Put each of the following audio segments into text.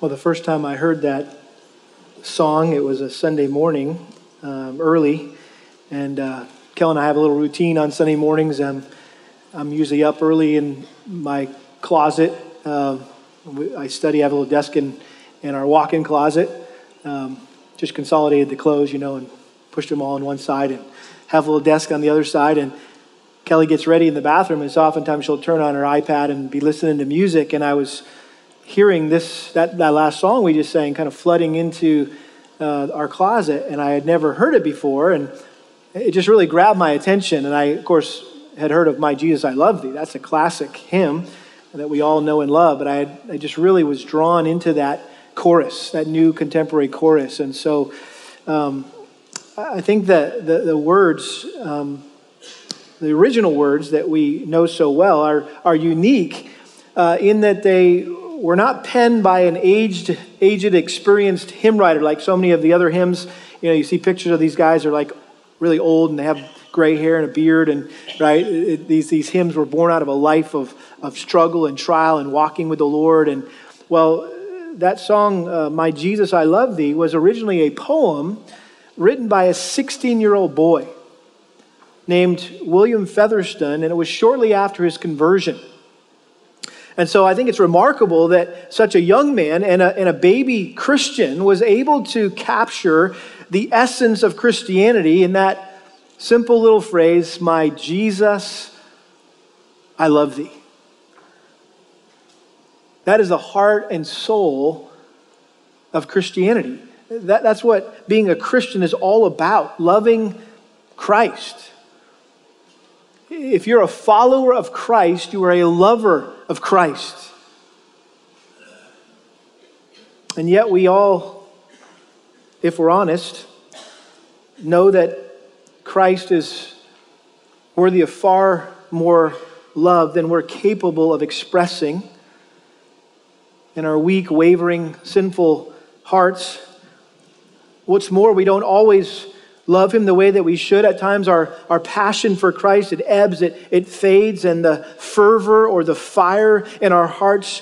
Well, the first time I heard that song, it was a Sunday morning, um, early, and uh, Kel and I have a little routine on Sunday mornings. I'm, I'm usually up early in my closet. Uh, I study. I have a little desk in, in our walk-in closet. Um, just consolidated the clothes, you know, and pushed them all on one side, and have a little desk on the other side. And Kelly gets ready in the bathroom, and so oftentimes she'll turn on her iPad and be listening to music. And I was hearing this that, that last song we just sang kind of flooding into uh, our closet and i had never heard it before and it just really grabbed my attention and i of course had heard of my jesus i love thee. That's a classic hymn that we all know and love but i, had, I just really was drawn into that chorus that new contemporary chorus and so um, i think that the, the words um, the original words that we know so well are, are unique uh, in that they were not penned by an aged, aged, experienced hymn writer like so many of the other hymns. You know, you see pictures of these guys are like really old and they have gray hair and a beard, and right, these these hymns were born out of a life of of struggle and trial and walking with the Lord. And well, that song, uh, "My Jesus, I Love Thee," was originally a poem written by a 16 year old boy named William Featherston, and it was shortly after his conversion. And so I think it's remarkable that such a young man and a, and a baby Christian was able to capture the essence of Christianity in that simple little phrase, My Jesus, I love thee. That is the heart and soul of Christianity. That, that's what being a Christian is all about loving Christ. If you're a follower of Christ, you are a lover of Christ. And yet, we all, if we're honest, know that Christ is worthy of far more love than we're capable of expressing in our weak, wavering, sinful hearts. What's more, we don't always love Him the way that we should. At times, our, our passion for Christ, it ebbs, it, it fades, and the fervor or the fire in our hearts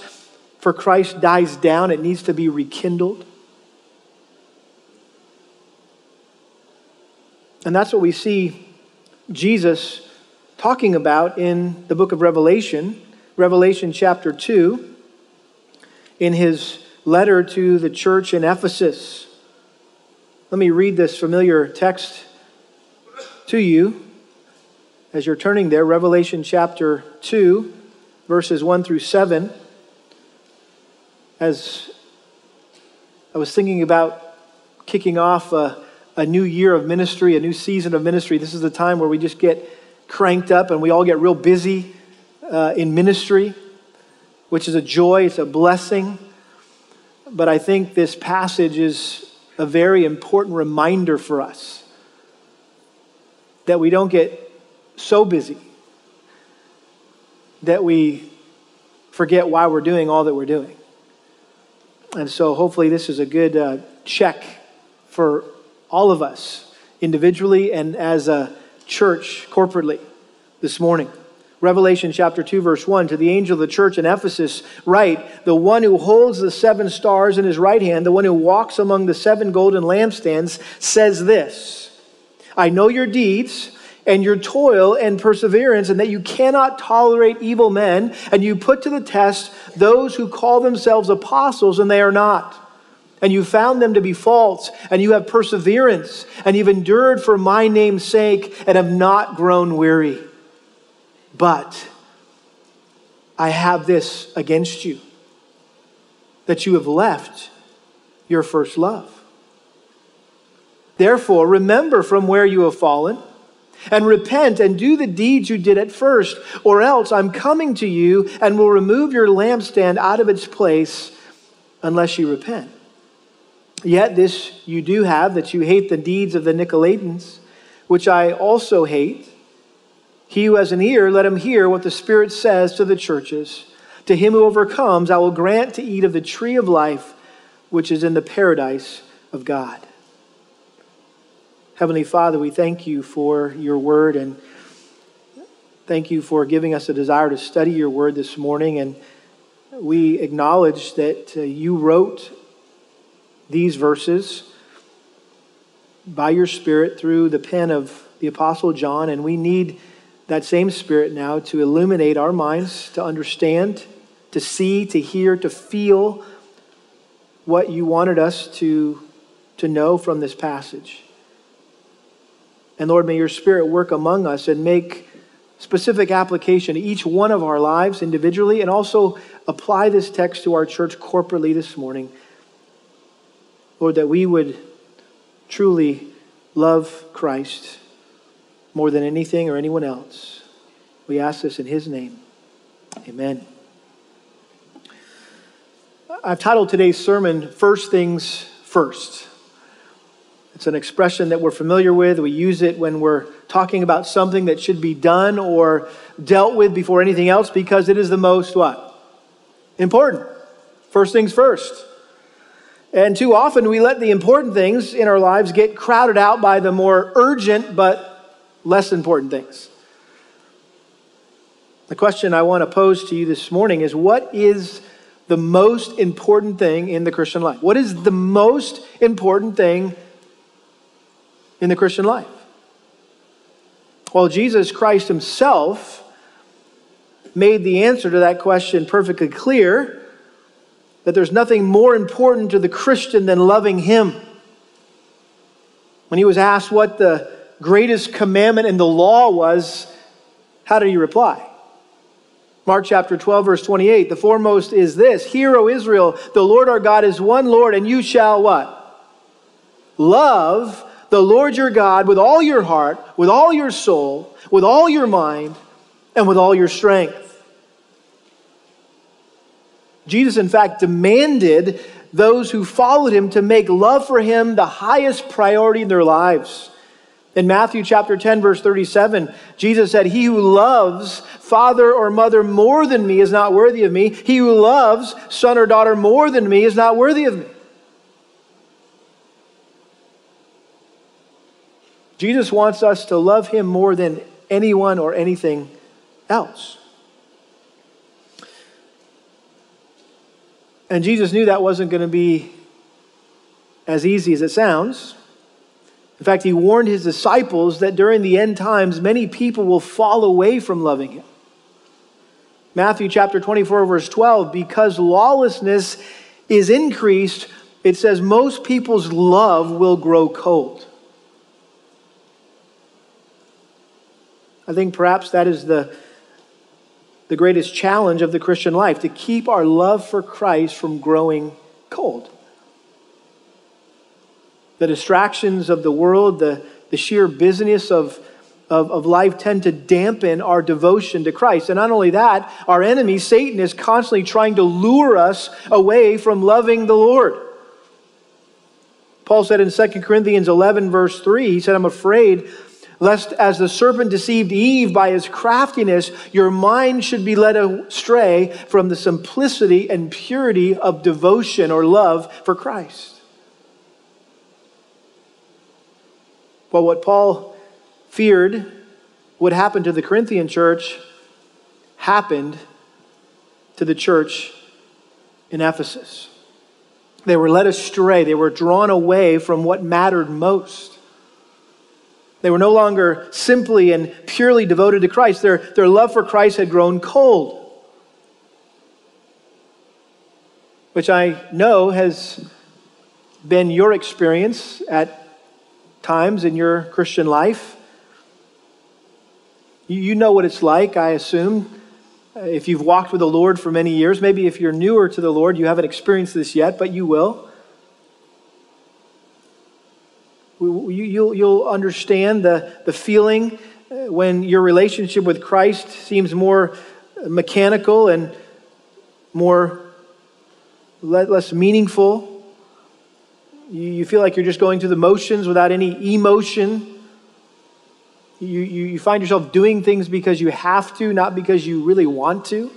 for Christ dies down. It needs to be rekindled. And that's what we see Jesus talking about in the book of Revelation, Revelation chapter 2, in his letter to the church in Ephesus. Let me read this familiar text to you as you're turning there Revelation chapter 2, verses 1 through 7. As I was thinking about kicking off a, a new year of ministry, a new season of ministry, this is the time where we just get cranked up and we all get real busy uh, in ministry, which is a joy, it's a blessing. But I think this passage is a very important reminder for us that we don't get so busy that we forget why we're doing all that we're doing. And so, hopefully, this is a good uh, check for all of us individually and as a church corporately this morning. Revelation chapter 2, verse 1 To the angel of the church in Ephesus, write, The one who holds the seven stars in his right hand, the one who walks among the seven golden lampstands, says this I know your deeds and your toil and perseverance, and that you cannot tolerate evil men, and you put to the test those who call themselves apostles, and they are not. And you found them to be false, and you have perseverance, and you've endured for my name's sake, and have not grown weary. But I have this against you that you have left your first love. Therefore, remember from where you have fallen and repent and do the deeds you did at first, or else I'm coming to you and will remove your lampstand out of its place unless you repent. Yet this you do have that you hate the deeds of the Nicolaitans, which I also hate. He who has an ear, let him hear what the Spirit says to the churches. To him who overcomes, I will grant to eat of the tree of life, which is in the paradise of God. Heavenly Father, we thank you for your word and thank you for giving us a desire to study your word this morning. And we acknowledge that uh, you wrote these verses by your Spirit through the pen of the Apostle John, and we need that same Spirit now to illuminate our minds, to understand, to see, to hear, to feel what you wanted us to, to know from this passage. And Lord, may your Spirit work among us and make specific application to each one of our lives individually, and also apply this text to our church corporately this morning. Lord, that we would truly love Christ more than anything or anyone else. We ask this in his name. Amen. I've titled today's sermon, First Things First. It's an expression that we're familiar with. We use it when we're talking about something that should be done or dealt with before anything else because it is the most what? Important. First things first. And too often we let the important things in our lives get crowded out by the more urgent but less important things. The question I want to pose to you this morning is what is the most important thing in the Christian life? What is the most important thing in the Christian life? Well, Jesus Christ himself made the answer to that question perfectly clear that there's nothing more important to the Christian than loving him. When he was asked what the greatest commandment in the law was, how did he reply? Mark chapter 12, verse 28 the foremost is this Hear, O Israel, the Lord our God is one Lord, and you shall what? Love the Lord your God with all your heart, with all your soul, with all your mind, and with all your strength. Jesus, in fact, demanded those who followed him to make love for him the highest priority in their lives. In Matthew chapter 10, verse 37, Jesus said, He who loves father or mother more than me is not worthy of me. He who loves son or daughter more than me is not worthy of me. Jesus wants us to love him more than anyone or anything else. And Jesus knew that wasn't going to be as easy as it sounds. In fact, he warned his disciples that during the end times, many people will fall away from loving him. Matthew chapter 24, verse 12, because lawlessness is increased, it says most people's love will grow cold. I think perhaps that is the, the greatest challenge of the Christian life to keep our love for Christ from growing cold. The distractions of the world, the, the sheer busyness of, of, of life tend to dampen our devotion to Christ. And not only that, our enemy, Satan, is constantly trying to lure us away from loving the Lord. Paul said in 2 Corinthians 11, verse 3, he said, I'm afraid lest as the serpent deceived Eve by his craftiness, your mind should be led astray from the simplicity and purity of devotion or love for Christ. Well, what Paul feared would happen to the Corinthian church happened to the church in Ephesus. They were led astray, they were drawn away from what mattered most. They were no longer simply and purely devoted to Christ. Their, their love for Christ had grown cold, which I know has been your experience at times in your Christian life. You, know what it's like, I assume. If you've walked with the Lord for many years, maybe if you're newer to the Lord, you haven't experienced this yet, but you will. You'll, understand the, the feeling uh, when your relationship with Christ seems more mechanical and more less meaningful. You feel like you're just going through the motions without any emotion. You, you, you find yourself doing things because you have to, not because you really want to.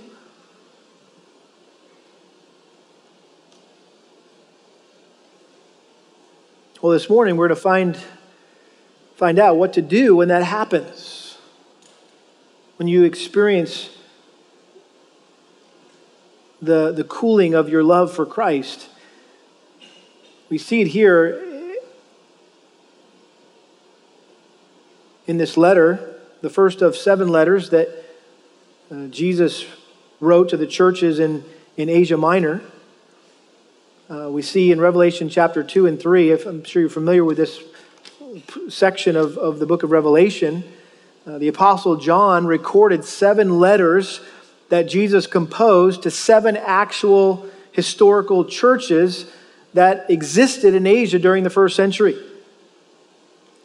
Well, this morning we're to find, find out what to do when that happens. When you experience the, the cooling of your love for Christ. We see it here in this letter, the first of seven letters that uh, Jesus wrote to the churches in, in Asia Minor. Uh, we see in Revelation chapter 2 and 3, if I'm sure you're familiar with this section of, of the book of Revelation, uh, the Apostle John recorded seven letters that Jesus composed to seven actual historical churches that existed in Asia during the first century.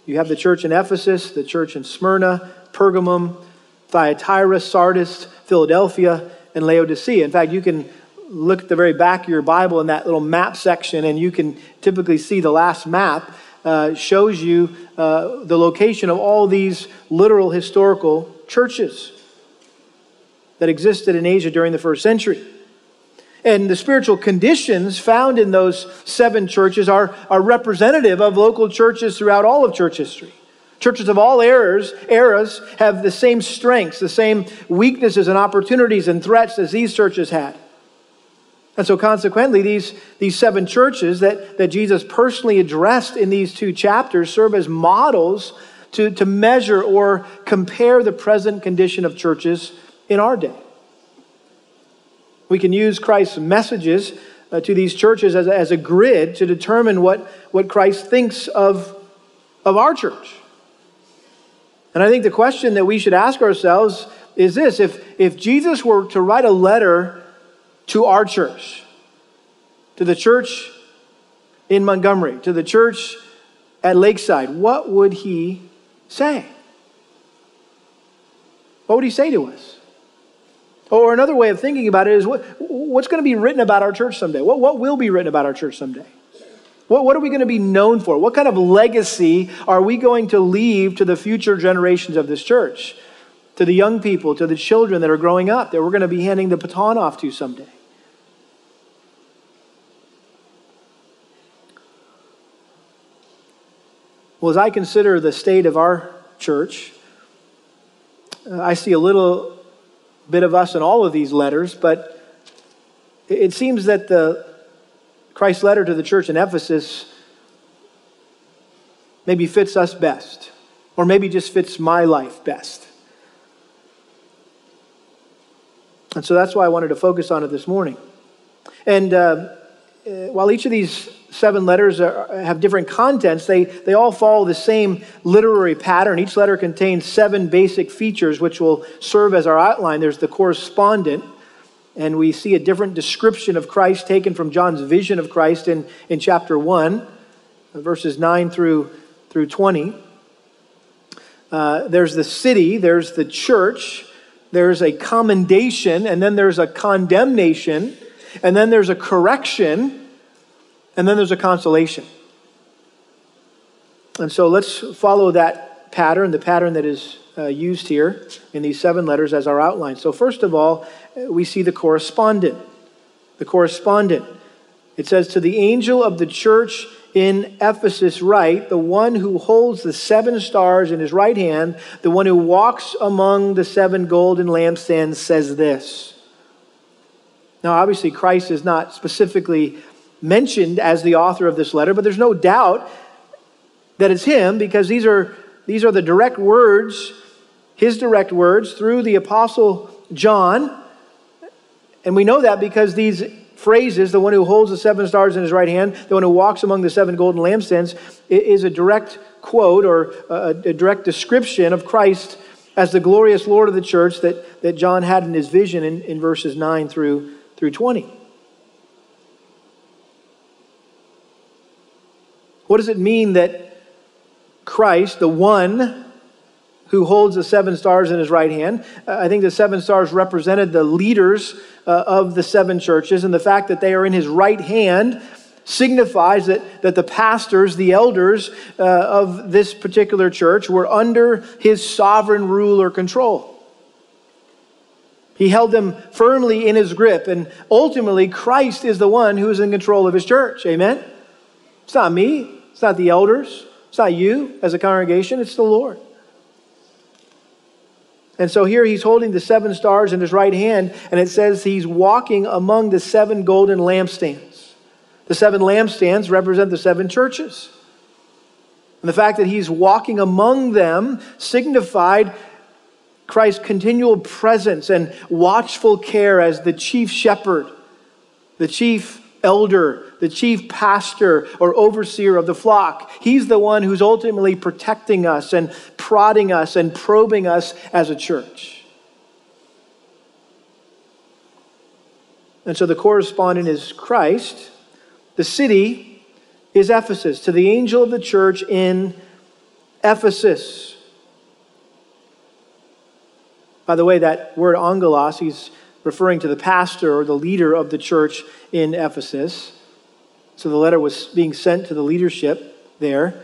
You have the church in Ephesus, the church in Smyrna, Pergamum, Thyatira, Sardis, Philadelphia, and Laodicea. In fact, you can look at the very back of your Bible in that little map section, and you can typically see the last map uh, shows you uh, the location of all these literal historical churches that existed in Asia during the first century. And the spiritual conditions found in those seven churches are, are representative of local churches throughout all of church history. Churches of all eras, eras have the same strengths, the same weaknesses and opportunities and threats as these churches had. And so, consequently, these, these seven churches that, that Jesus personally addressed in these two chapters serve as models to, to measure or compare the present condition of churches in our day. We can use Christ's messages uh, to these churches as a, as a grid to determine what, what Christ thinks of, of our church. And I think the question that we should ask ourselves is this if, if Jesus were to write a letter to our church, to the church in Montgomery, to the church at Lakeside, what would he say? What would he say to us? Or another way of thinking about it is what, what's going to be written about our church someday? What, what will be written about our church someday? What, what are we going to be known for? What kind of legacy are we going to leave to the future generations of this church? To the young people, to the children that are growing up that we're going to be handing the baton off to someday? Well, as I consider the state of our church, uh, I see a little bit of us in all of these letters, but it seems that the Christ's letter to the church in Ephesus maybe fits us best, or maybe just fits my life best. And so that's why I wanted to focus on it this morning. And uh, while each of these seven letters are, have different contents, they, they all follow the same literary pattern. Each letter contains seven basic features, which will serve as our outline. There's the correspondent, and we see a different description of Christ taken from John's vision of Christ in, in chapter 1, verses 9 through, through 20. Uh, there's the city, there's the church, there's a commendation, and then there's a condemnation, and then there's a correction and then there's a consolation. And so let's follow that pattern, the pattern that is uh, used here in these seven letters as our outline. So, first of all, we see the correspondent. The correspondent. It says, To the angel of the church in Ephesus, write, the one who holds the seven stars in his right hand, the one who walks among the seven golden lampstands, says this. Now, obviously, Christ is not specifically mentioned as the author of this letter, but there's no doubt that it's him because these are, these are the direct words, his direct words through the Apostle John. And we know that because these phrases, the one who holds the seven stars in his right hand, the one who walks among the seven golden lampstands, is a direct quote or a, a direct description of Christ as the glorious Lord of the church that, that John had in his vision in, in verses 9 through, through 20. What does it mean that Christ, the one who holds the seven stars in his right hand, uh, I think the seven stars represented the leaders uh, of the seven churches, and the fact that they are in his right hand signifies that, that the pastors, the elders uh, of this particular church, were under his sovereign rule or control. He held them firmly in his grip, and ultimately, Christ is the one who is in control of his church. Amen? It's not me. It's not the elders. It's not you as a congregation. It's the Lord. And so here he's holding the seven stars in his right hand, and it says he's walking among the seven golden lampstands. The seven lampstands represent the seven churches. And the fact that he's walking among them signified Christ's continual presence and watchful care as the chief shepherd, the chief elder, the chief pastor or overseer of the flock. He's the one who's ultimately protecting us and prodding us and probing us as a church. And so the correspondent is Christ. The city is Ephesus. To the angel of the church in Ephesus. By the way, that word angelos, he's referring to the pastor or the leader of the church in Ephesus. So the letter was being sent to the leadership there.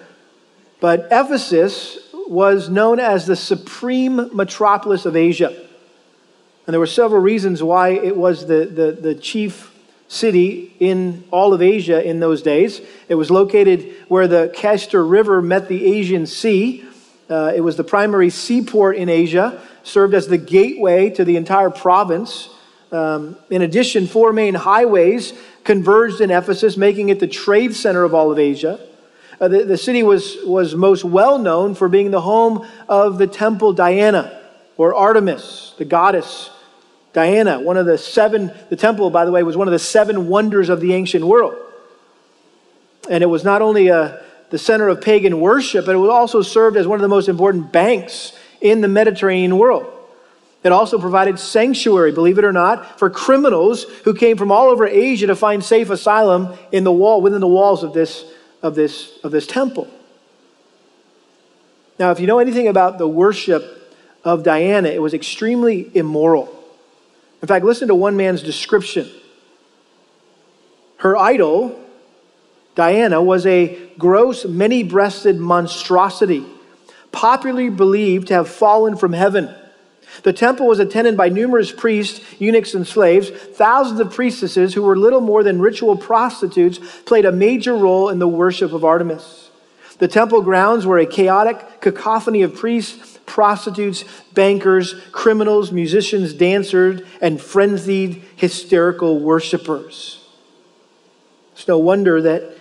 But Ephesus was known as the supreme metropolis of Asia. And there were several reasons why it was the, the, the chief city in all of Asia in those days. It was located where the Cayster River met the Asian Sea. Uh, it was the primary seaport in Asia, served as the gateway to the entire province. Um, in addition, four main highways converged in Ephesus, making it the trade center of all of Asia. Uh, the, the city was, was most well known for being the home of the temple Diana, or Artemis, the goddess Diana, one of the seven, the temple, by the way, was one of the seven wonders of the ancient world. And it was not only a, the center of pagan worship, but it also served as one of the most important banks in the Mediterranean world. It also provided sanctuary, believe it or not, for criminals who came from all over Asia to find safe asylum in the wall, within the walls of this, of this, of this temple. Now, if you know anything about the worship of Diana, it was extremely immoral. In fact, listen to one man's description. Her idol, Diana, was a gross, many breasted monstrosity, popularly believed to have fallen from heaven. The temple was attended by numerous priests, eunuchs, and slaves. Thousands of priestesses, who were little more than ritual prostitutes, played a major role in the worship of Artemis. The temple grounds were a chaotic cacophony of priests, prostitutes, bankers, criminals, musicians, dancers, and frenzied, hysterical worshippers. It's no wonder that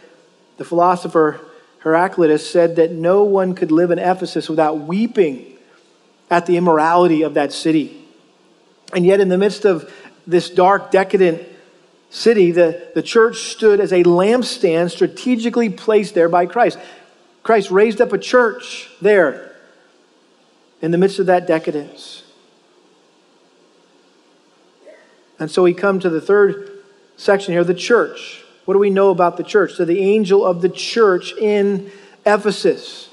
the philosopher Heraclitus said that no one could live in Ephesus without weeping at the immorality of that city. And yet, in the midst of this dark, decadent city, the, the church stood as a lampstand strategically placed there by Christ. Christ raised up a church there in the midst of that decadence. And so we come to the third section here the church. What do we know about the church? So, the angel of the church in Ephesus.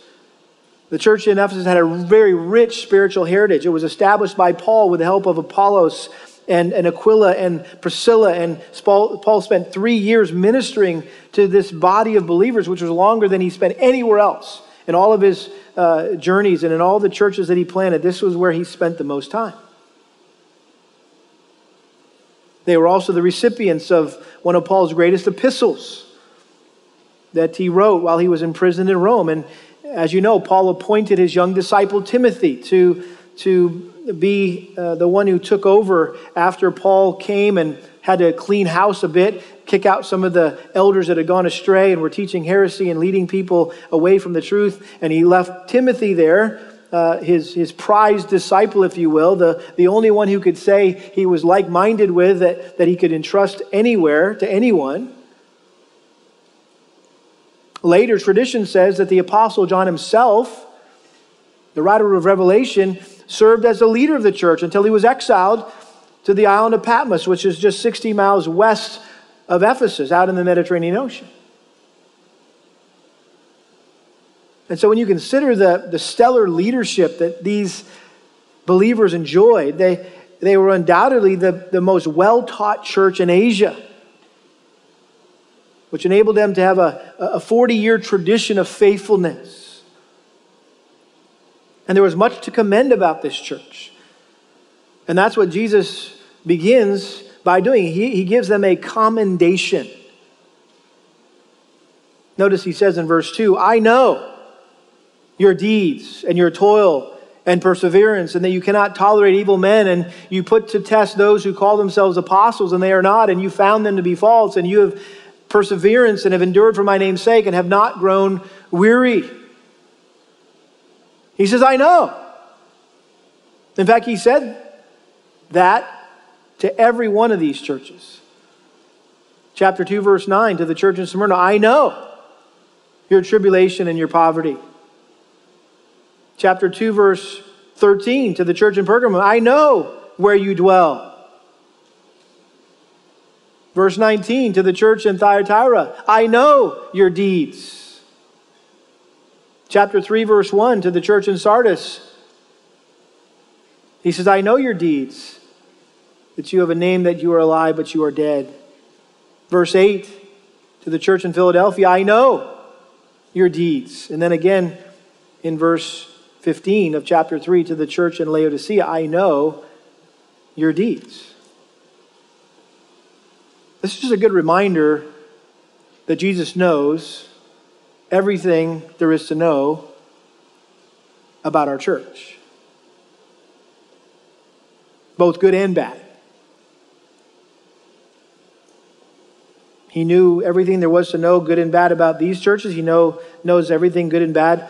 The church in Ephesus had a very rich spiritual heritage. It was established by Paul with the help of Apollos and, and Aquila and Priscilla. And Paul spent three years ministering to this body of believers, which was longer than he spent anywhere else. In all of his uh, journeys and in all the churches that he planted, this was where he spent the most time. They were also the recipients of one of Paul's greatest epistles that he wrote while he was imprisoned in Rome. And as you know, Paul appointed his young disciple Timothy to, to be uh, the one who took over after Paul came and had to clean house a bit, kick out some of the elders that had gone astray and were teaching heresy and leading people away from the truth. And he left Timothy there, uh, his, his prized disciple, if you will, the, the only one who could say he was like minded with, that, that he could entrust anywhere to anyone. Later, tradition says that the Apostle John himself, the writer of Revelation, served as the leader of the church until he was exiled to the island of Patmos, which is just 60 miles west of Ephesus, out in the Mediterranean Ocean. And so when you consider the, the stellar leadership that these believers enjoyed, they, they were undoubtedly the, the most well taught church in Asia which enabled them to have a, a 40 year tradition of faithfulness. And there was much to commend about this church. And that's what Jesus begins by doing. He, he gives them a commendation. Notice he says in verse 2 I know your deeds and your toil and perseverance, and that you cannot tolerate evil men, and you put to test those who call themselves apostles, and they are not, and you found them to be false, and you have perseverance and have endured for my name's sake, and have not grown weary. He says, I know. In fact, he said that to every one of these churches. Chapter 2, verse 9, to the church in Smyrna, I know your tribulation and your poverty chapter 2, verse 13 to the church in Pergamum I know where you dwell. Verse 19 to the church in Thyatira I know your deeds. Chapter 3, verse 1 to the church in Sardis He says, I know your deeds, that you have a name that you are alive, but you are dead. Verse 8 to the church in Philadelphia I know your deeds. And then again in verse 15 of chapter 3 to the church in Laodicea I know your deeds. This is just a good reminder that Jesus knows everything there is to know about our church, both good and bad. He knew everything there was to know, good and bad, about these churches. He know, knows everything good and bad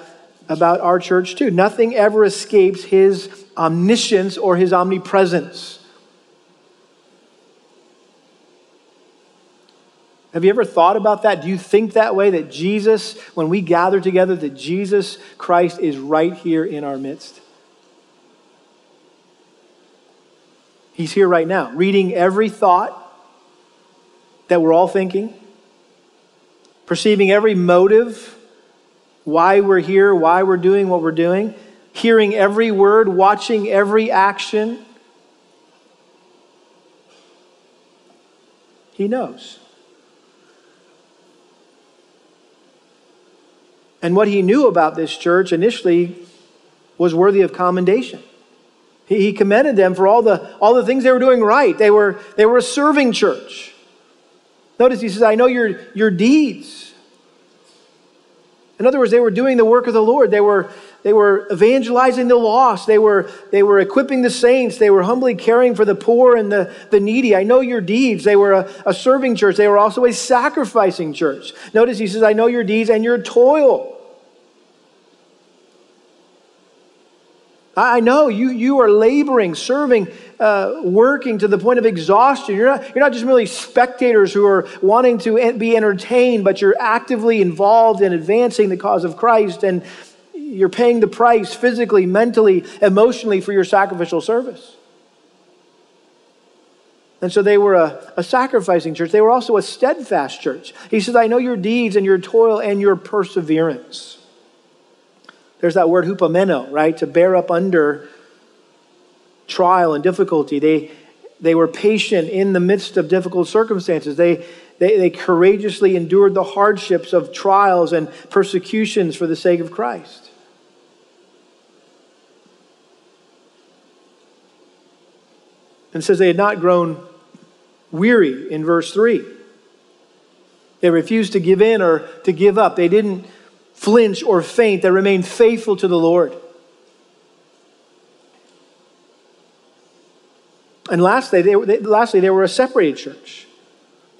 about our church too. Nothing ever escapes his omniscience or his omnipresence. Have you ever thought about that? Do you think that way that Jesus, when we gather together, that Jesus Christ is right here in our midst? He's here right now, reading every thought that we're all thinking, perceiving every motive why we're here, why we're doing what we're doing, hearing every word, watching every action. He knows. And what he knew about this church initially was worthy of commendation. He, commended them for all the, all the things they were doing right. They were, they were a serving church. Notice he says, I know your, your deeds. In other words, they were doing the work of the Lord. They were, they were evangelizing the lost. They were, they were equipping the saints. They were humbly caring for the poor and the, the needy. I know your deeds. They were a, a serving church. They were also a sacrificing church. Notice he says, I know your deeds and your toil. I know you, you are laboring, serving, uh, working to the point of exhaustion. You're not, you're not just merely spectators who are wanting to be entertained, but you're actively involved in advancing the cause of Christ and you're paying the price physically, mentally, emotionally for your sacrificial service. And so they were a, a, sacrificing church. They were also a steadfast church. He says, I know your deeds and your toil and your perseverance. There's that word hupomeno, right? To bear up under trial and difficulty. They, they were patient in the midst of difficult circumstances. They, they, they courageously endured the hardships of trials and persecutions for the sake of Christ. And says they had not grown weary in verse 3. They refused to give in or to give up. They didn't flinch or faint, They remained faithful to the Lord. And lastly, they, they, lastly, they were a separated church.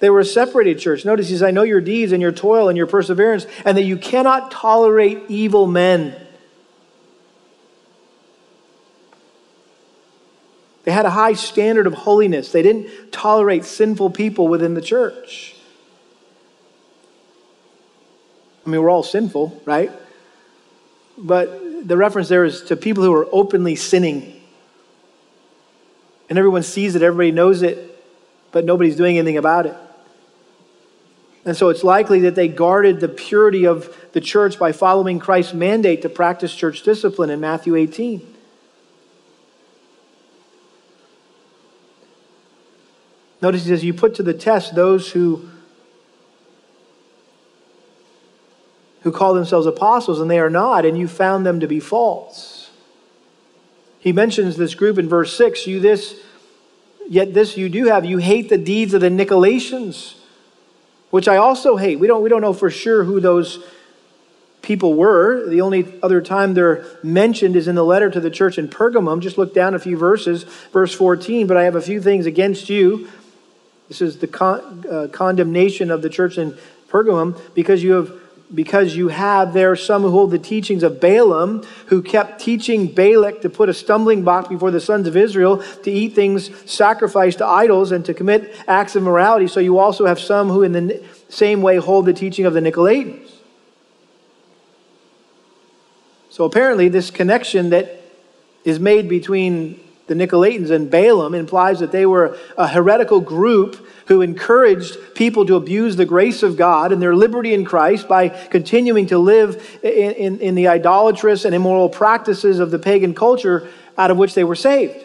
They were a separated church. Notice he says, I know your deeds and your toil and your perseverance, and that you cannot tolerate evil men. They had a high standard of holiness. They didn't tolerate sinful people within the church. I mean, we're all sinful, right? But the reference there is to people who are openly sinning. And everyone sees it, everybody knows it, but nobody's doing anything about it. And so it's likely that they guarded the purity of the church by following Christ's mandate to practice church discipline in Matthew 18. Notice he says, You put to the test those who who call themselves apostles and they are not, and you found them to be false. He mentions this group in verse 6 you this, yet this you do have. You hate the deeds of the Nicolaitans, which I also hate. We don't, we don't know for sure who those people were. The only other time they're mentioned is in the letter to the church in Pergamum. Just look down a few verses, verse 14. But I have a few things against you. This is the con- uh, condemnation of the church in Pergamum because you have because you have there some who hold the teachings of Balaam, who kept teaching Balak to put a stumbling block before the sons of Israel, to eat things sacrificed to idols, and to commit acts of morality. So you also have some who, in the same way, hold the teaching of the Nicolaitans. So apparently, this connection that is made between the Nicolaitans and Balaam implies that they were a heretical group who encouraged people to abuse the grace of God and their liberty in Christ by continuing to live in, in, in, the idolatrous and immoral practices of the pagan culture out of which they were saved.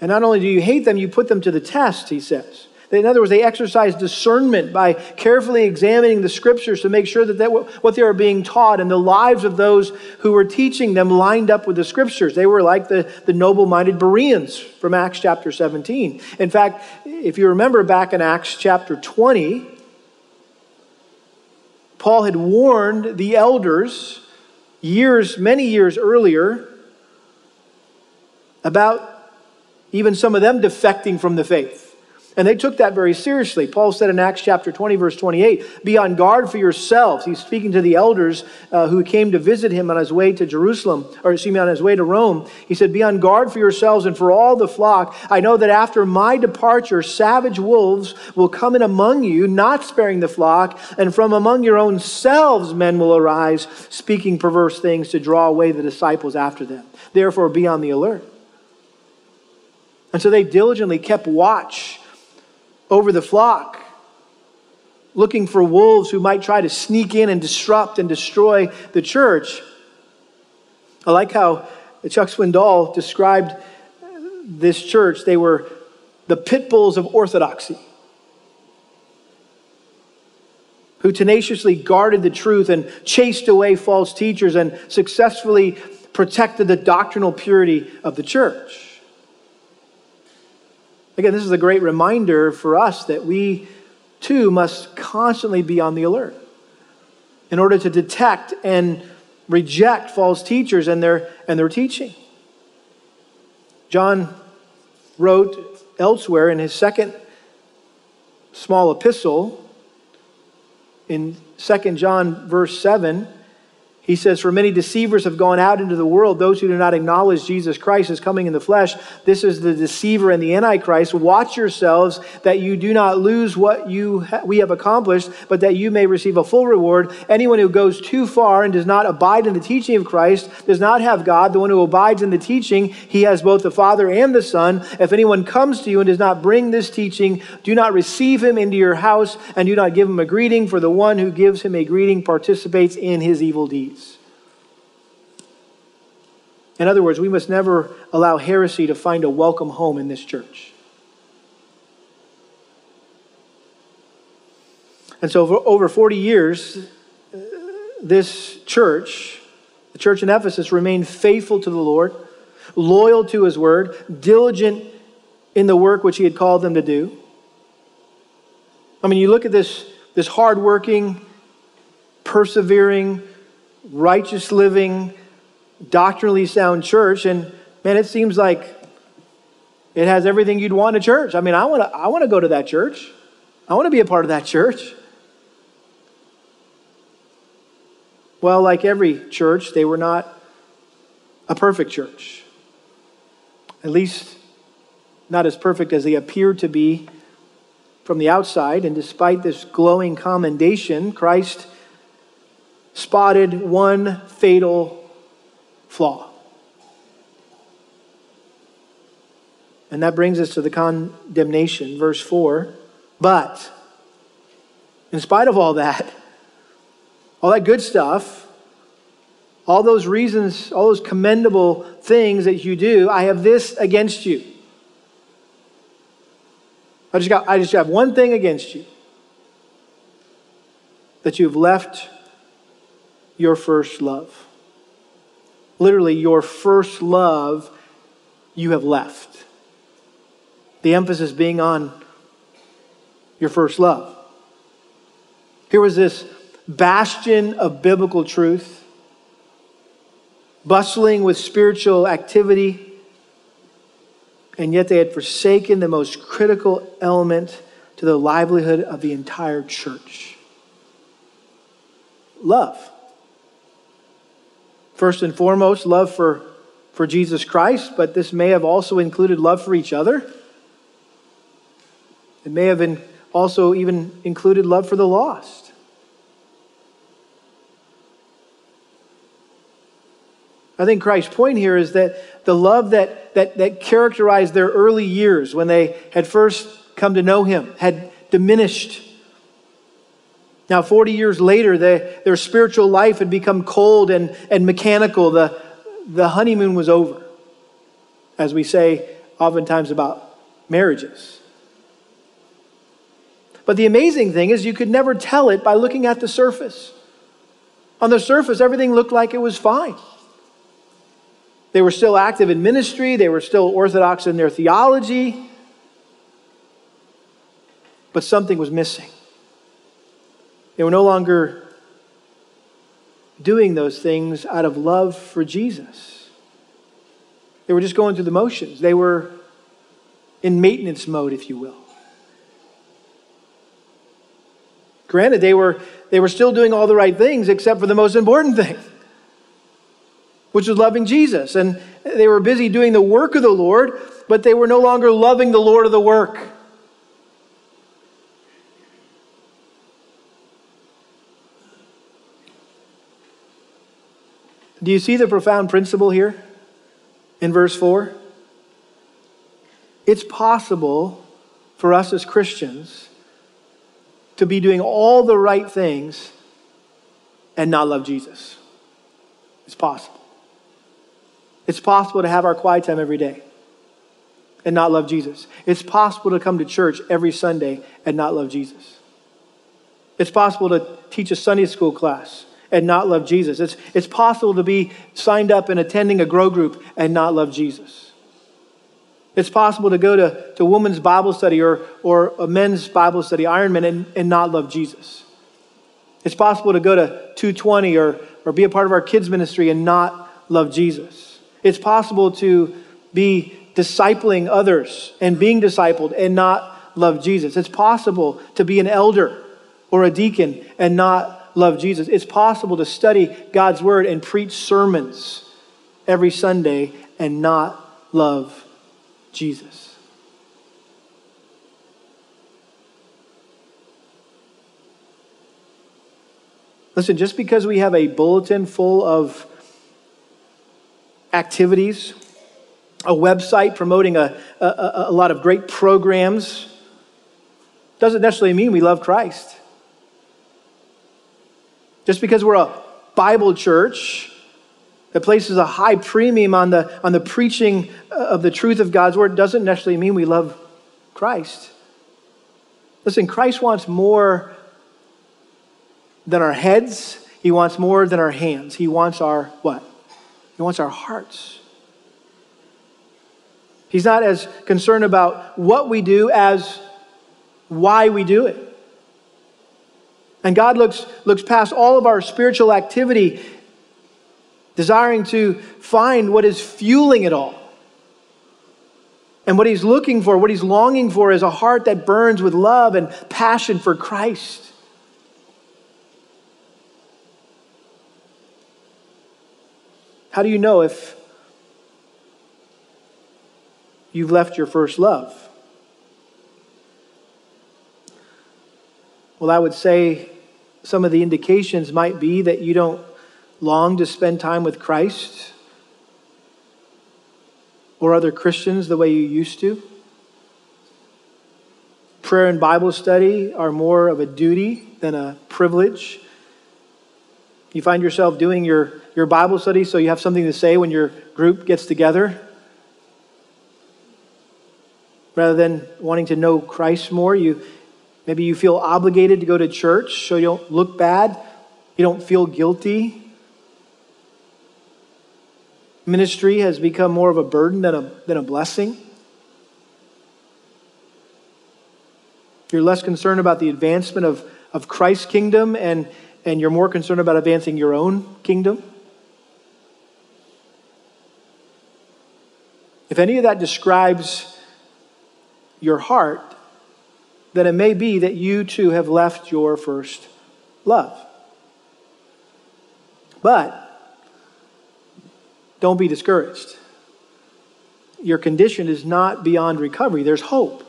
And not only do you hate them, you put them to the test, he says. In other words, they exercise discernment by carefully examining the scriptures to make sure that, that what they are being taught and the lives of those who were teaching them lined up with the scriptures. They were like the, the noble minded Bereans from Acts chapter 17. In fact, if you remember back in Acts chapter 20, Paul had warned the elders years, many years earlier, about even some of them defecting from the faith. And they took that very seriously. Paul said in Acts chapter 20, verse 28, Be on guard for yourselves. He's speaking to the elders uh, who came to visit him on his way to Jerusalem, or excuse me, on his way to Rome. He said, Be on guard for yourselves and for all the flock. I know that after my departure, savage wolves will come in among you, not sparing the flock, and from among your own selves men will arise, speaking perverse things to draw away the disciples after them. Therefore, be on the alert. And so they diligently kept watch over the flock, looking for wolves who might try to sneak in and disrupt and destroy the church. I like how Chuck Swindoll described this church. They were the pit bulls of orthodoxy, who tenaciously guarded the truth and chased away false teachers and successfully protected the doctrinal purity of the church. Again, this is a great reminder for us that we too must constantly be on the alert in order to detect and reject false teachers and their, and their teaching. John wrote elsewhere in his second small epistle, in 2 John, verse 7, he says, For many deceivers have gone out into the world, those who do not acknowledge Jesus Christ as coming in the flesh. This is the deceiver and the antichrist. Watch yourselves that you do not lose what you ha- we have accomplished, but that you may receive a full reward. Anyone who goes too far and does not abide in the teaching of Christ does not have God. The one who abides in the teaching, he has both the Father and the Son. If anyone comes to you and does not bring this teaching, do not receive him into your house and do not give him a greeting, for the one who gives him a greeting participates in his evil deeds. In other words, we must never allow heresy to find a welcome home in this church. And so, for over 40 years, uh, this church, the church in Ephesus, remained faithful to the Lord, loyal to his word, diligent in the work which he had called them to do. I mean, you look at this, this hardworking, persevering, righteous living, doctrinally sound church, and man, it seems like it has everything you'd want a church. I mean, I want to I want to go to that church. I want to be a part of that church. Well, like every church, they were not a perfect church. At least not as perfect as they appeared to be from the outside. And despite this glowing commendation, Christ spotted one fatal flaw. And that brings us to the condemnation, verse 4. But, in spite of all that, all that good stuff, all those reasons, all those commendable things that you do, I have this against you. I just got I just have one thing against you. That you've left your first love literally your first love you have left. The emphasis being on your first love. Here was this bastion of biblical truth, bustling with spiritual activity, and yet they had forsaken the most critical element to the livelihood of the entire church love. First and foremost, love for, for Jesus Christ, but this may have also included love for each other. It may have been also even included love for the lost. I think Christ's point here is that the love that, that, that characterized their early years when they had first come to know Him had diminished. Now, 40 years later, they, their spiritual life had become cold and, and mechanical. The, the honeymoon was over, as we say oftentimes about marriages. But the amazing thing is, you could never tell it by looking at the surface. On the surface, everything looked like it was fine. They were still active in ministry, they were still orthodox in their theology, but something was missing. They were no longer doing those things out of love for Jesus. They were just going through the motions. They were in maintenance mode, if you will. Granted, they were, they were still doing all the right things except for the most important thing which was loving Jesus. And they were busy doing the work of the Lord, but they were no longer loving the Lord of the work. Do you see the profound principle here in verse 4? It's possible for us as Christians to be doing all the right things and not love Jesus. It's possible. It's possible to have our quiet time every day and not love Jesus. It's possible to come to church every Sunday and not love Jesus. It's possible to teach a Sunday school class and not love Jesus. It's, it's possible to be signed up and attending a grow group and not love Jesus. It's possible to go to, to women's Bible study or, or a men's Bible study, Ironman, and, and not love Jesus. It's possible to go to 220 or, or be a part of our kids' ministry and not love Jesus. It's possible to be discipling others and being discipled and not love Jesus. It's possible to be an elder or a deacon and not love Jesus. It's possible to study God's word and preach sermons every Sunday and not love Jesus. Listen, just because we have a bulletin full of activities, a website promoting a, a, a, lot of great programs, doesn't necessarily mean we love Christ. Just because we're a Bible church that places a high premium on the, on the preaching uh, of the truth of God's word doesn't necessarily mean we love Christ. Listen, Christ wants more than our heads. He wants more than our hands. He wants our what? He wants our hearts. He's not as concerned about what we do as why we do it. And God looks, looks past all of our spiritual activity, desiring to find what is fueling it all. And what He's looking for, what He's longing for, is a heart that burns with love and passion for Christ. How do you know if you've left your first love? Well, I would say some of the indications might be that you don't long to spend time with Christ or other Christians the way you used to. Prayer and Bible study are more of a duty than a privilege. You find yourself doing your your Bible study so you have something to say when your group gets together? Rather than wanting to know Christ more, you maybe you feel obligated to go to church so you don't look bad, you don't feel guilty. Ministry has become more of a burden than a, than a blessing. You're less concerned about the advancement of, of Christ's kingdom and, and you're more concerned about advancing your own kingdom. If any of that describes your heart, then it may be that you too have left your first love. But don't be discouraged. Your condition is not beyond recovery, there's hope.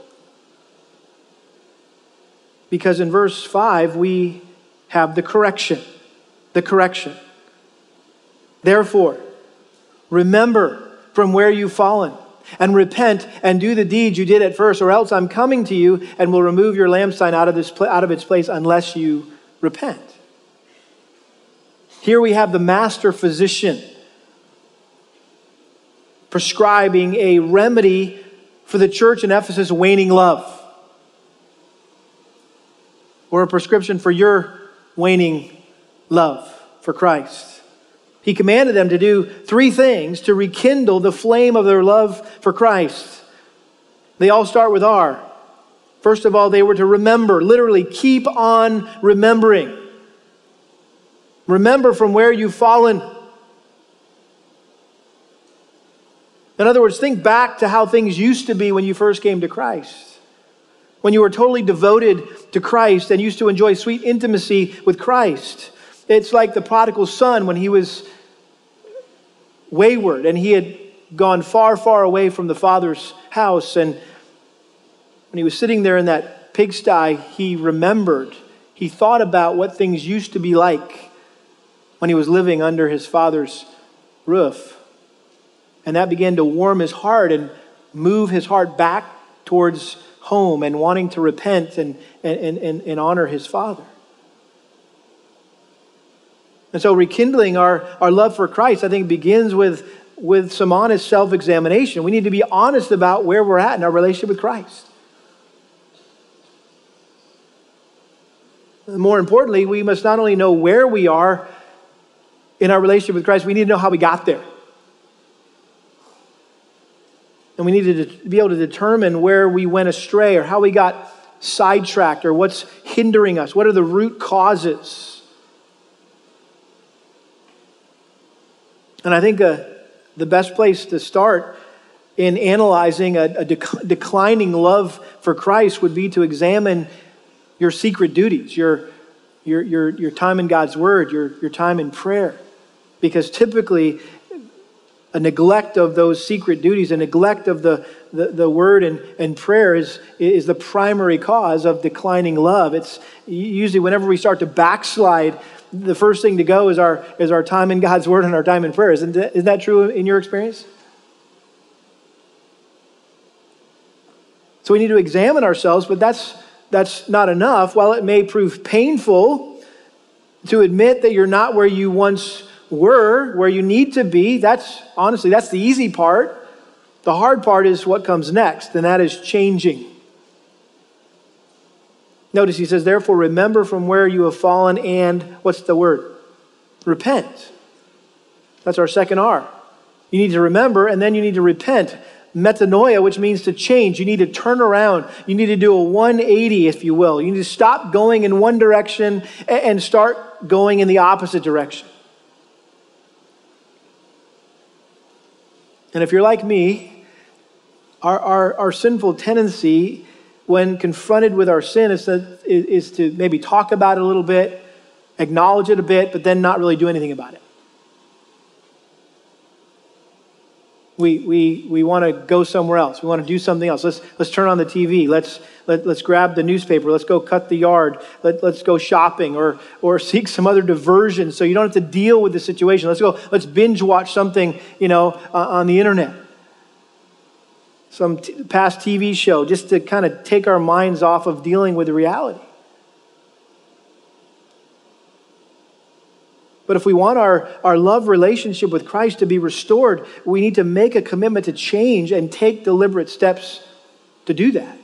Because in verse 5, we have the correction. The correction. Therefore, remember from where you've fallen and repent and do the deeds you did at first, or else I'm coming to you and will remove your lampstand out of, this, out of its place unless you repent. Here we have the master physician prescribing a remedy for the church in Ephesus' waning love, or a prescription for your waning love for Christ. He commanded them to do three things to rekindle the flame of their love for Christ. They all start with R. First of all, they were to remember, literally, keep on remembering. Remember from where you've fallen. In other words, think back to how things used to be when you first came to Christ. When you were totally devoted to Christ and used to enjoy sweet intimacy with Christ. It's like the prodigal son when he was wayward and he had gone far, far away from the father's house. And when he was sitting there in that pigsty, he remembered, he thought about what things used to be like when he was living under his father's roof. And that began to warm his heart and move his heart back towards home and wanting to repent and, and, and, and honor his father. And so, rekindling our, our love for Christ, I think, begins with, with some honest self examination. We need to be honest about where we're at in our relationship with Christ. More importantly, we must not only know where we are in our relationship with Christ, we need to know how we got there. And we need to be able to determine where we went astray or how we got sidetracked or what's hindering us. What are the root causes? And I think uh, the best place to start in analyzing a, a dec- declining love for Christ would be to examine your secret duties, your, your, your, your time in God's Word, your, your time in prayer. Because typically, a neglect of those secret duties, a neglect of the, the, the, word and, and prayer is, is the primary cause of declining love. It's usually whenever we start to backslide, the first thing to go is our, is our time in God's word and our time in prayer. Isn't that, isn't that true in your experience? So we need to examine ourselves, but that's, that's not enough. While it may prove painful to admit that you're not where you once were where you need to be. That's honestly, that's the easy part. The hard part is what comes next, and that is changing. Notice he says, therefore, remember from where you have fallen and what's the word? Repent. That's our second R. You need to remember and then you need to repent. Metanoia, which means to change. You need to turn around. You need to do a 180, if you will. You need to stop going in one direction and start going in the opposite direction. And if you're like me, our, our, our sinful tendency when confronted with our sin is to, is to maybe talk about it a little bit, acknowledge it a bit, but then not really do anything about it. We, we, we want to go somewhere else. We want to do something else. Let's, let's turn on the TV. Let's, let, let's grab the newspaper. Let's go cut the yard. Let, let's go shopping or, or seek some other diversion so you don't have to deal with the situation. Let's go, let's binge watch something, you know, uh, on the internet. Some t- past TV show just to kind of take our minds off of dealing with reality. But if we want our, our love relationship with Christ to be restored, we need to make a commitment to change and take deliberate steps to do that.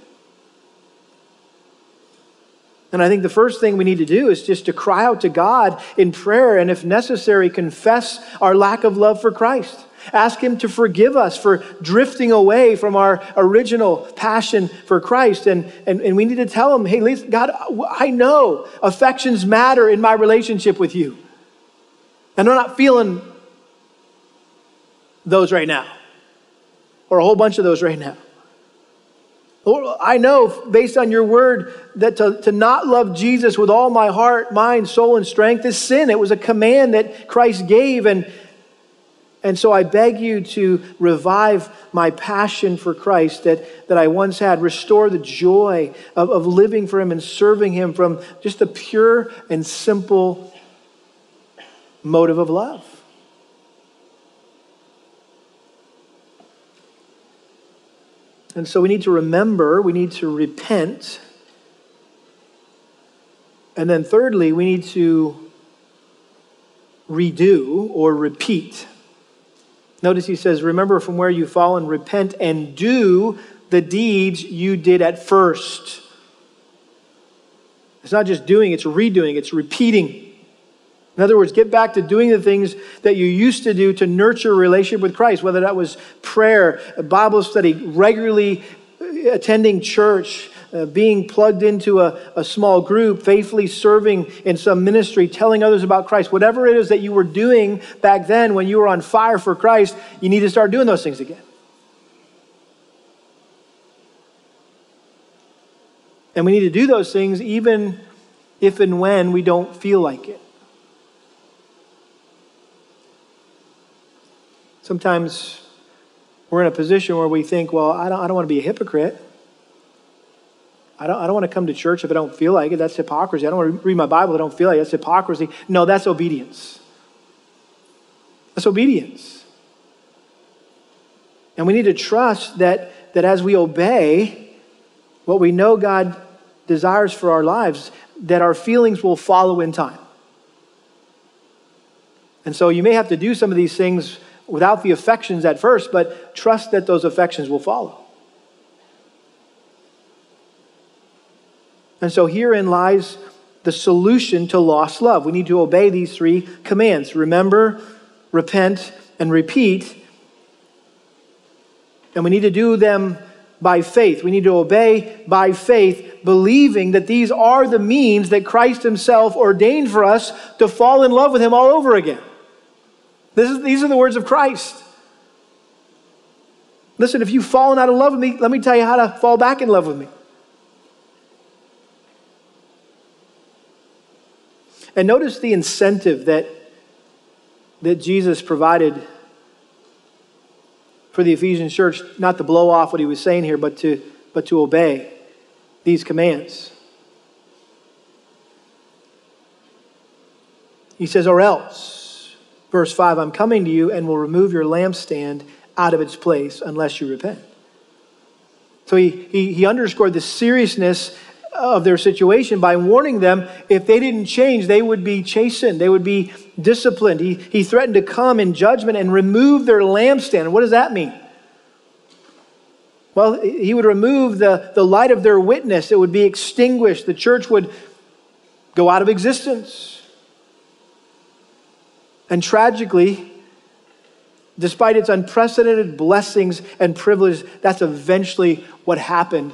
And I think the first thing we need to do is just to cry out to God in prayer and, if necessary, confess our lack of love for Christ. Ask Him to forgive us for drifting away from our original passion for Christ. And, and, and we need to tell Him, hey, God, I know affections matter in my relationship with you. And I'm not feeling those right now, or a whole bunch of those right now. I know based on your word that to, to not love Jesus with all my heart, mind, soul, and strength is sin. It was a command that Christ gave. And, and so I beg you to revive my passion for Christ that, that I once had. Restore the joy of, of living for Him and serving Him from just a pure and simple motive of love. And so we need to remember, we need to repent. And then, thirdly, we need to redo or repeat. Notice he says, Remember from where you've fallen, repent and do the deeds you did at first. It's not just doing, it's redoing, it's repeating. In other words, get back to doing the things that you used to do to nurture a relationship with Christ, whether that was prayer, Bible study, regularly attending church, uh, being plugged into a, a small group, faithfully serving in some ministry, telling others about Christ. Whatever it is that you were doing back then when you were on fire for Christ, you need to start doing those things again. And we need to do those things even if and when we don't feel like it. Sometimes we're in a position where we think, well, I don't, I don't want to be a hypocrite. I don't, I don't want to come to church if I don't feel like it. That's hypocrisy. I don't want to read my Bible if I don't feel like it. That's hypocrisy. No, that's obedience. That's obedience. And we need to trust that, that as we obey what we know God desires for our lives, that our feelings will follow in time. And so you may have to do some of these things without the affections at first, but trust that those affections will follow. And so herein lies the solution to lost love. We need to obey these three commands remember, repent, and repeat. And we need to do them by faith. We need to obey by faith, believing that these are the means that Christ Himself ordained for us to fall in love with Him all over again. Is, these are the words of Christ. Listen, if you've fallen out of love with me, let me tell you how to fall back in love with me. And notice the incentive that, that Jesus provided for the Ephesian church, not to blow off what he was saying here, but to, but to obey these commands. He says, or else. Verse 5 I'm coming to you and will remove your lampstand out of its place unless you repent. So he, he, he underscored the seriousness of their situation by warning them if they didn't change, they would be chastened, they would be disciplined. He, he threatened to come in judgment and remove their lampstand. What does that mean? Well, he would remove the, the light of their witness, it would be extinguished, the church would go out of existence. And tragically, despite its unprecedented blessings and privileges, that's eventually what happened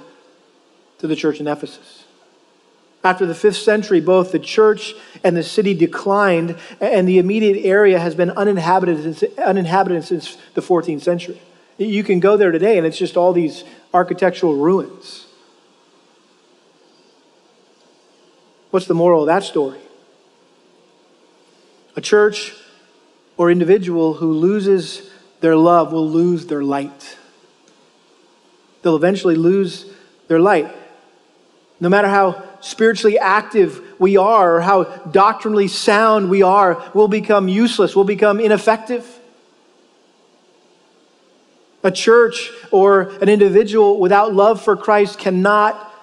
to the church in Ephesus. After the fifth century, both the church and the city declined, and the immediate area has been uninhabited, since, uninhabited since the 14th century. You can go there today, and it's just all these architectural ruins. What's the moral of that story? A church or individual who loses their love will lose their light. They'll eventually lose their light. No matter how spiritually active we are or how doctrinally sound we are, we'll become useless, we'll become ineffective. A church or an individual without love for Christ cannot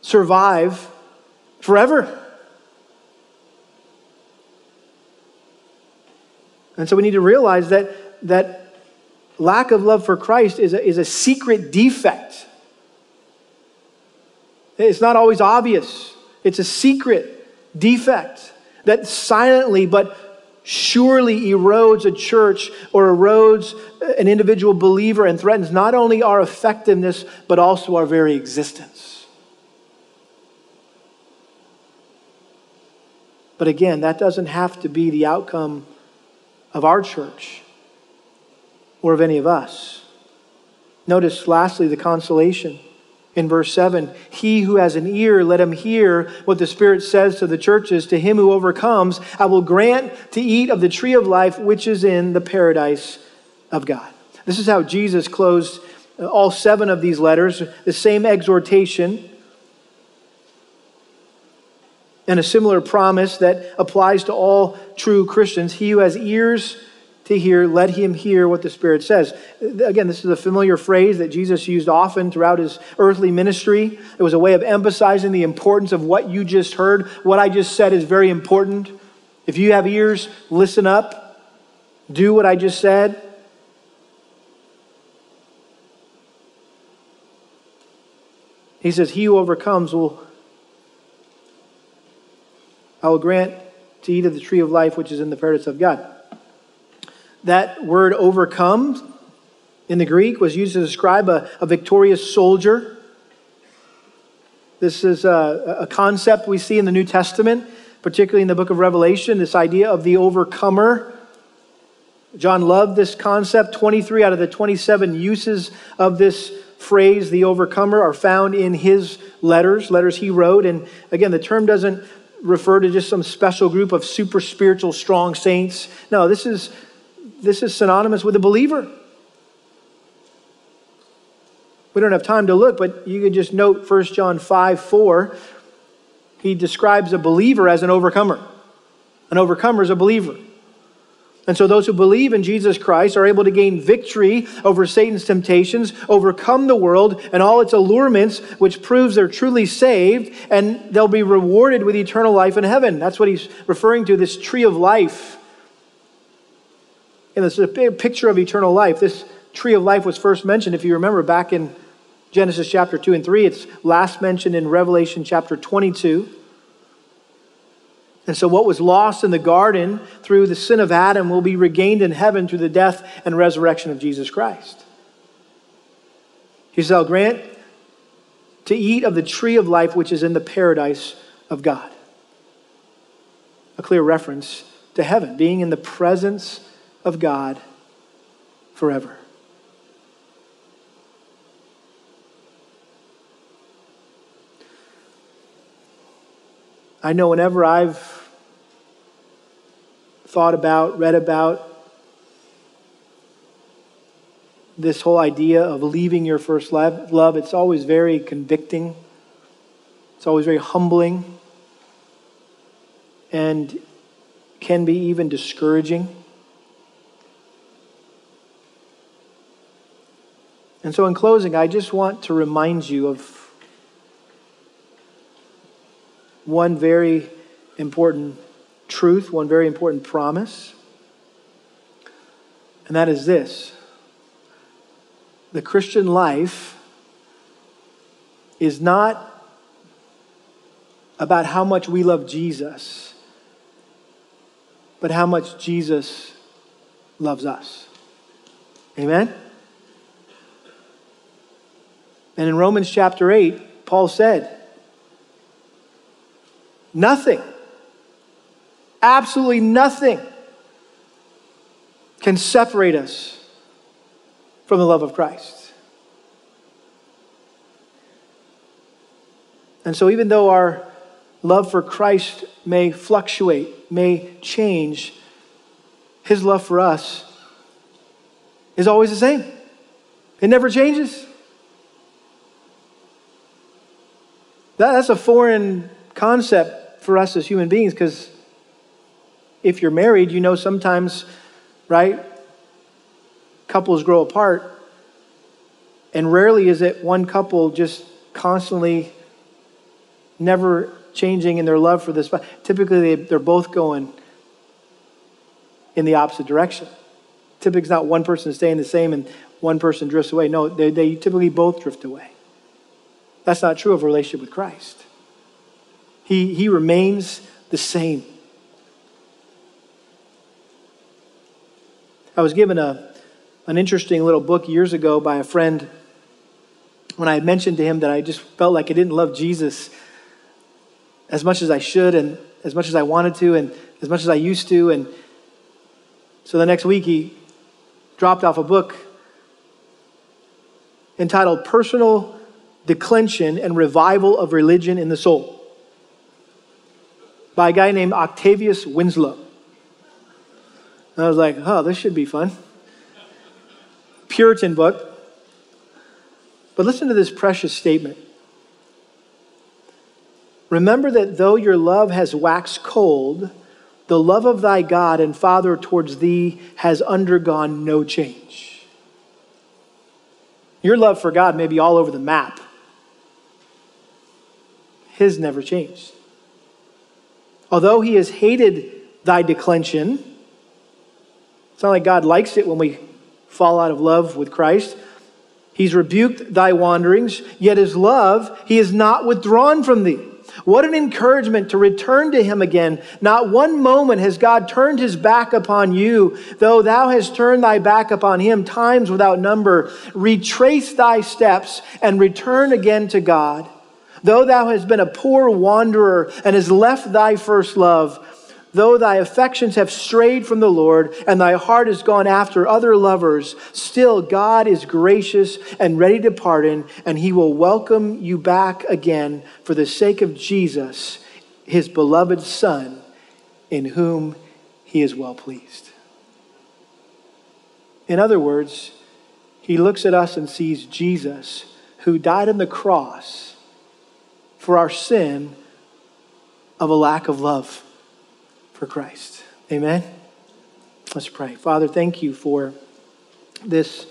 survive forever. And so we need to realize that, that lack of love for Christ is a, is a secret defect. It's not always obvious, it's a secret defect that silently but surely erodes a church or erodes an individual believer and threatens not only our effectiveness, but also our very existence. But again, that doesn't have to be the outcome of our church or of any of us. Notice, lastly, the consolation in verse 7 He who has an ear, let him hear what the Spirit says to the churches. To him who overcomes, I will grant to eat of the tree of life which is in the paradise of God. This is how Jesus closed uh, all seven of these letters, the same exhortation. And a similar promise that applies to all true Christians. He who has ears, to hear, let him hear what the Spirit says. Again, this is a familiar phrase that Jesus used often throughout his earthly ministry. It was a way of emphasizing the importance of what you just heard. What I just said is very important. If you have ears, listen up, do what I just said. He says, He who overcomes will, I will grant to eat of the tree of life which is in the paradise of God. That word overcome in the Greek was used to describe a, a victorious soldier. This is a, a concept we see in the New Testament, particularly in the book of Revelation, this idea of the overcomer. John loved this concept. 23 out of the 27 uses of this phrase, the overcomer, are found in his letters, letters he wrote. And again, the term doesn't refer to just some special group of super spiritual, strong saints. No, this is this is synonymous with a believer. We don't have time to look, but you can just note 1 John 5 4. He describes a believer as an overcomer. An overcomer is a believer. And so those who believe in Jesus Christ are able to gain victory over Satan's temptations, overcome the world and all its allurements, which proves they're truly saved, and they'll be rewarded with eternal life in heaven. That's what he's referring to this tree of life and this is a big picture of eternal life. This tree of life was first mentioned, if you remember, back in Genesis chapter 2 and 3. It's last mentioned in Revelation chapter 22. And so, what was lost in the garden through the sin of Adam will be regained in heaven through the death and resurrection of Jesus Christ. He shall grant to eat of the tree of life which is in the paradise of God. A clear reference to heaven, being in the presence of God forever. I know whenever I've thought about, read about this whole idea of leaving your first love, it's always very convicting. It's always very humbling and can be even discouraging. And so, in closing, I just want to remind you of one very important truth, one very important promise. And that is this the Christian life is not about how much we love Jesus, but how much Jesus loves us. Amen? And in Romans chapter 8, Paul said, Nothing, absolutely nothing can separate us from the love of Christ. And so, even though our love for Christ may fluctuate, may change, his love for us is always the same. It never changes. That, that's a foreign concept for us as human beings because if you're married, you know sometimes, right, couples grow apart. And rarely is it one couple just constantly never changing in their love for this. Typically, they, they're both going in the opposite direction. Typically, it's not one person staying the same and one person drifts away. No, they, they typically both drift away. That's not true of a relationship with Christ. He, he remains the same. I was given a, an interesting little book years ago by a friend when I had mentioned to him that I just felt like I didn't love Jesus as much as I should and as much as I wanted to and as much as I used to. And so the next week he dropped off a book entitled Personal Declension and Revival of Religion in the Soul by a guy named Octavius Winslow. And I was like, oh, this should be fun. Puritan book. But listen to this precious statement. Remember that though your love has waxed cold, the love of thy God and Father towards thee has undergone no change. Your love for God may be all over the map, His never changed. Although He has hated thy declension, it's not like God likes it when we fall out of love with Christ. He's rebuked thy wanderings, yet his love he has not withdrawn from thee. What an encouragement to return to him again. Not one moment has God turned his back upon you, though thou hast turned thy back upon him times without number. Retrace thy steps and return again to God. Though thou hast been a poor wanderer and hast left thy first love, Though thy affections have strayed from the Lord and thy heart has gone after other lovers, still God is gracious and ready to pardon, and he will welcome you back again for the sake of Jesus, his beloved Son, in whom he is well pleased. In other words, he looks at us and sees Jesus, who died on the cross for our sin of a lack of love for Christ. Amen? Let's pray. Father, thank you for this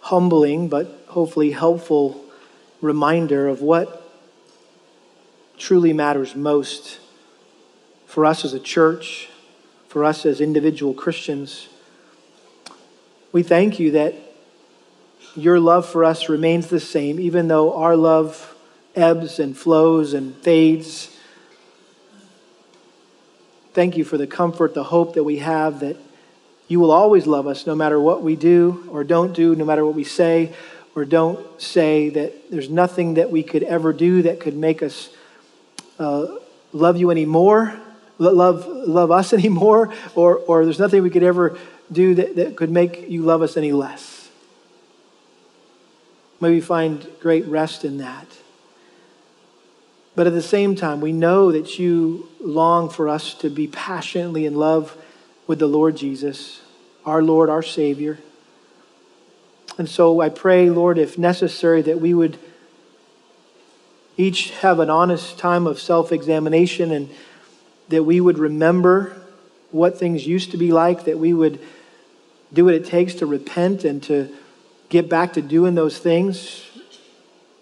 humbling but hopefully helpful reminder of what truly matters most for us as a church, for us as individual Christians. We thank you that your love for us remains the same, even though our love ebbs and flows and fades Thank you for the comfort, the hope that we have that you will always love us no matter what we do or don't do, no matter what we say or don't say, that there's nothing that we could ever do that could make us uh, love you anymore, love, love us anymore, or, or there's nothing we could ever do that, that could make you love us any less. May we find great rest in that. But at the same time, we know that you long for us to be passionately in love with the Lord Jesus, our Lord, our Savior. And so I pray, Lord, if necessary, that we would each have an honest time of self examination and that we would remember what things used to be like, that we would do what it takes to repent and to get back to doing those things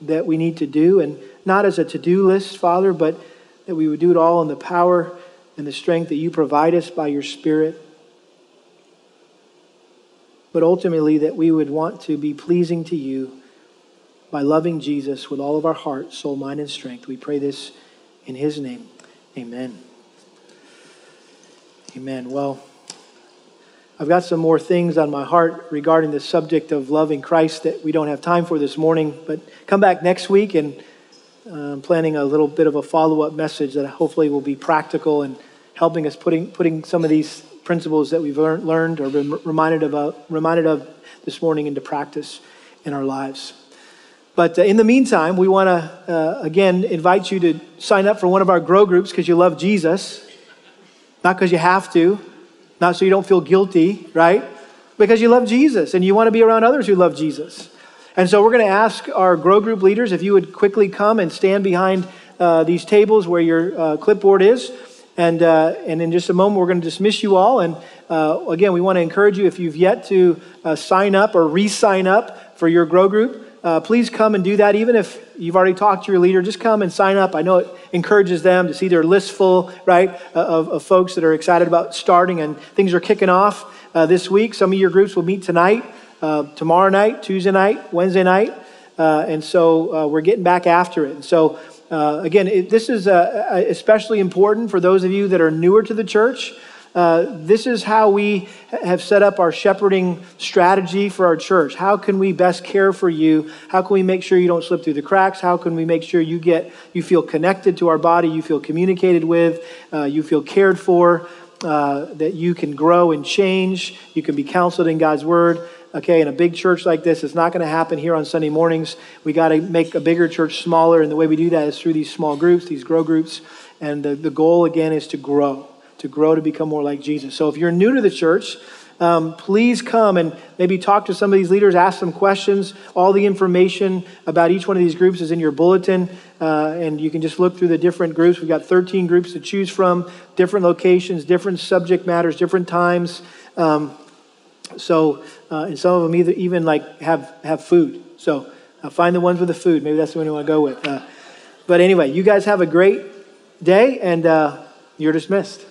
that we need to do. And not as a to do list, Father, but that we would do it all in the power and the strength that you provide us by your Spirit. But ultimately, that we would want to be pleasing to you by loving Jesus with all of our heart, soul, mind, and strength. We pray this in his name. Amen. Amen. Well, I've got some more things on my heart regarding the subject of loving Christ that we don't have time for this morning, but come back next week and I'm planning a little bit of a follow up message that hopefully will be practical and helping us putting, putting some of these principles that we've learned or been reminded of, reminded of this morning into practice in our lives. But uh, in the meantime, we want to, uh, again, invite you to sign up for one of our grow groups because you love Jesus, not because you have to, not so you don't feel guilty, right? Because you love Jesus and you want to be around others who love Jesus. And so we're going to ask our grow group leaders if you would quickly come and stand behind uh, these tables where your uh, clipboard is. And, uh, and in just a moment, we're going to dismiss you all. And uh, again, we want to encourage you if you've yet to uh, sign up or re sign up for your grow group, uh, please come and do that. Even if you've already talked to your leader, just come and sign up. I know it encourages them to see their list full, right, of, of folks that are excited about starting and things are kicking off this week. Some of your groups will meet tonight uh, tomorrow night, Tuesday night, Wednesday night. Uh, and so uh, we're getting back after it. And so, again, it, this is especially important for those of you that are newer to the church. this is how we have set up our shepherding strategy for our church. How can we best care for you? How can we make sure you don't slip through the cracks? How can we make sure you get you feel connected to our body, you feel communicated with, you feel cared for, uh, that you can grow and change, you can be counseled in God's word. Okay, in a big church like this, it's not going to happen here on Sunday mornings. We got to make a bigger church smaller, and the way we do that is through these small groups, these grow groups. And the, the goal, again, is to grow, to grow to become more like Jesus. So if you're new to the church, um, please come and maybe talk to some of these leaders, ask some questions. All the information about each one of these groups is in your bulletin, uh, and you can just look through the different groups. We've got 13 groups to choose from, different locations, different subject matters, different times. Um, so, uh, and some of them either even like have have food. So, uh, find the ones with the food. Maybe that's the one you want to go with. Uh, but anyway, you guys have a great day, and uh, you're dismissed.